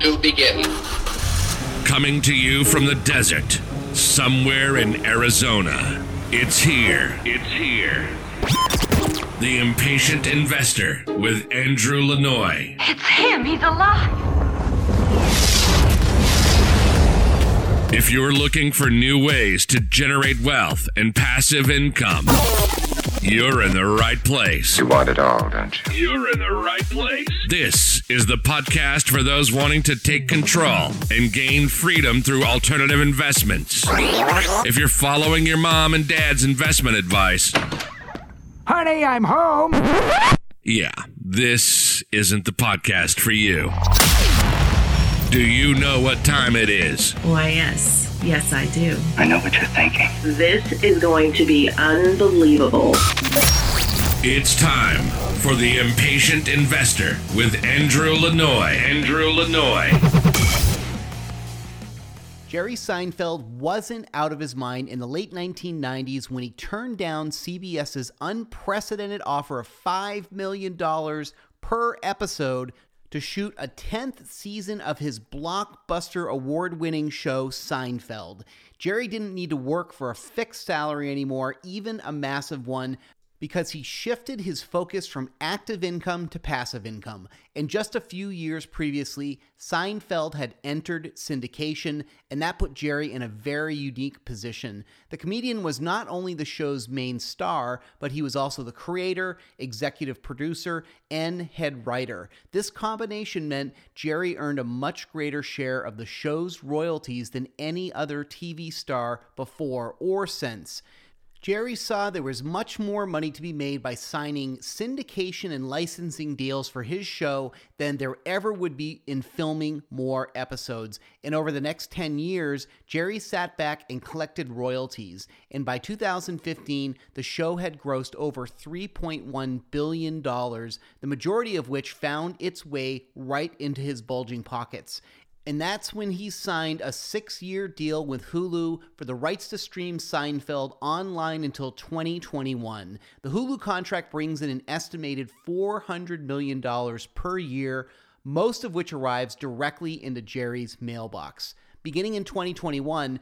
to begin. Coming to you from the desert, somewhere in Arizona. It's here. It's here. The Impatient Investor with Andrew Lanoie. It's him. He's alive. If you're looking for new ways to generate wealth and passive income, you're in the right place. You want it all, don't you? You're in the right place. This is the podcast for those wanting to take control and gain freedom through alternative investments. If you're following your mom and dad's investment advice, Honey, I'm home. yeah, this isn't the podcast for you. Do you know what time it is? Why, yes. Yes, I do. I know what you're thinking. This is going to be unbelievable. It's time for the Impatient Investor with Andrew Lanoie. Andrew Lanoie. Jerry Seinfeld wasn't out of his mind in the late 1990s when he turned down CBS's unprecedented offer of $5 million per episode to shoot a 10th season of his blockbuster award winning show Seinfeld. Jerry didn't need to work for a fixed salary anymore, even a massive one, because he shifted his focus from active income to passive income. And just a few years previously, Seinfeld had entered syndication, and that put Jerry in a very unique position. The comedian was not only the show's main star, but he was also the creator, executive producer, and head writer. This combination meant Jerry earned a much greater share of the show's royalties than any other TV star before or since. Jerry saw there was much more money to be made by signing syndication and licensing deals for his show than there ever would be in filming more episodes. And over the next 10 years, Jerry sat back and collected royalties. And by 2015, the show had grossed over $3.1 billion, the majority of which found its way right into his bulging pockets. And that's when he signed a six year deal with Hulu for the rights to stream Seinfeld online until 2021. The Hulu contract brings in an estimated $400 million per year, most of which arrives directly into Jerry's mailbox. Beginning in 2021,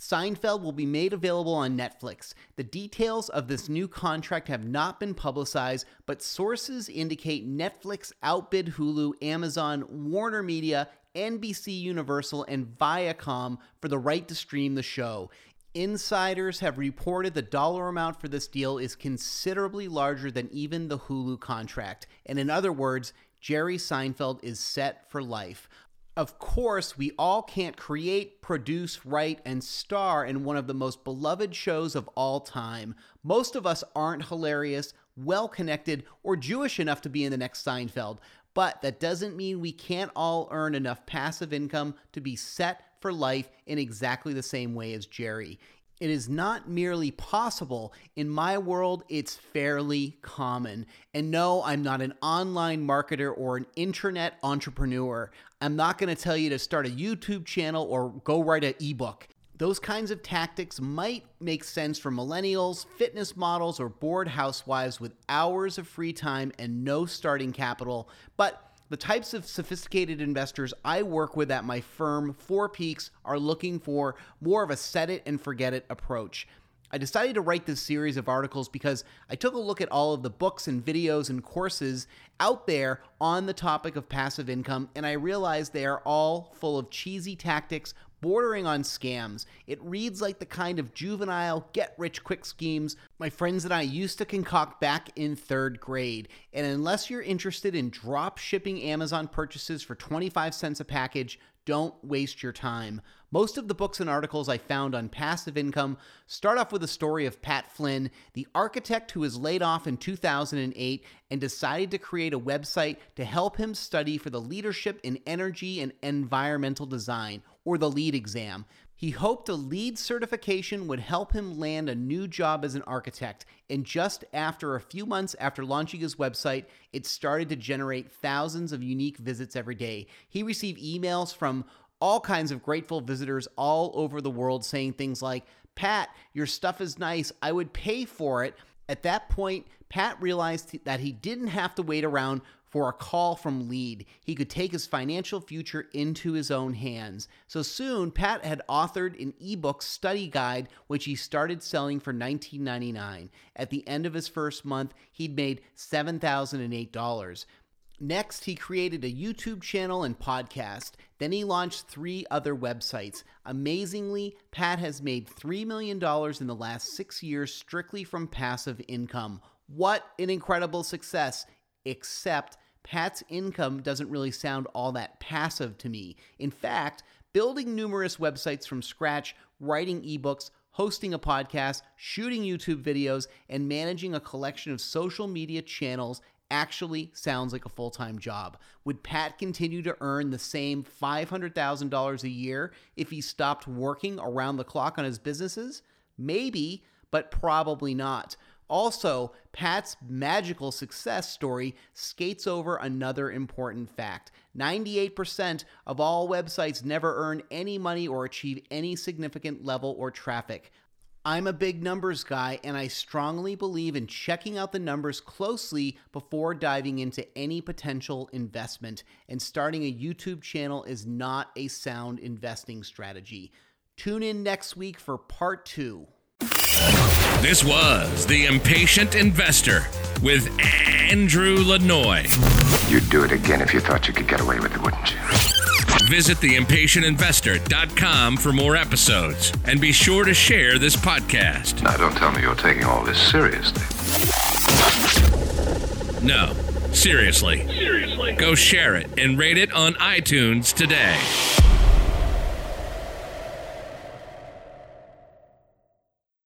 Seinfeld will be made available on Netflix. The details of this new contract have not been publicized, but sources indicate Netflix outbid Hulu, Amazon, Warner Media, NBC Universal, and Viacom for the right to stream the show. Insiders have reported the dollar amount for this deal is considerably larger than even the Hulu contract. And in other words, Jerry Seinfeld is set for life. Of course, we all can't create, produce, write, and star in one of the most beloved shows of all time. Most of us aren't hilarious, well connected, or Jewish enough to be in the next Seinfeld, but that doesn't mean we can't all earn enough passive income to be set for life in exactly the same way as Jerry. It is not merely possible. In my world, it's fairly common. And no, I'm not an online marketer or an internet entrepreneur. I'm not going to tell you to start a YouTube channel or go write an ebook. Those kinds of tactics might make sense for millennials, fitness models, or bored housewives with hours of free time and no starting capital, but the types of sophisticated investors I work with at my firm, Four Peaks, are looking for more of a set it and forget it approach. I decided to write this series of articles because I took a look at all of the books and videos and courses out there on the topic of passive income, and I realized they are all full of cheesy tactics bordering on scams. It reads like the kind of juvenile get rich quick schemes my friends and I used to concoct back in third grade. And unless you're interested in drop shipping Amazon purchases for 25 cents a package, don't waste your time. Most of the books and articles I found on passive income start off with a story of Pat Flynn, the architect who was laid off in 2008 and decided to create a website to help him study for the leadership in energy and environmental design, or the LEED exam. He hoped a LEED certification would help him land a new job as an architect, and just after a few months after launching his website, it started to generate thousands of unique visits every day. He received emails from all kinds of grateful visitors all over the world saying things like, Pat, your stuff is nice. I would pay for it. At that point, Pat realized that he didn't have to wait around for a call from LEED. He could take his financial future into his own hands. So soon, Pat had authored an ebook study guide, which he started selling for $19.99. At the end of his first month, he'd made $7,008. Next, he created a YouTube channel and podcast. Then he launched three other websites. Amazingly, Pat has made $3 million in the last six years strictly from passive income. What an incredible success! Except Pat's income doesn't really sound all that passive to me. In fact, building numerous websites from scratch, writing ebooks, hosting a podcast, shooting YouTube videos, and managing a collection of social media channels actually sounds like a full time job. Would Pat continue to earn the same $500,000 a year if he stopped working around the clock on his businesses? Maybe, but probably not. Also, Pat's magical success story skates over another important fact 98% of all websites never earn any money or achieve any significant level or traffic. I'm a big numbers guy, and I strongly believe in checking out the numbers closely before diving into any potential investment. And starting a YouTube channel is not a sound investing strategy. Tune in next week for part two. This was The Impatient Investor with Andrew Lanoie. You'd do it again if you thought you could get away with it, wouldn't you? Visit theimpatientinvestor.com for more episodes and be sure to share this podcast. Now, don't tell me you're taking all this seriously. No, seriously. Seriously. Go share it and rate it on iTunes today.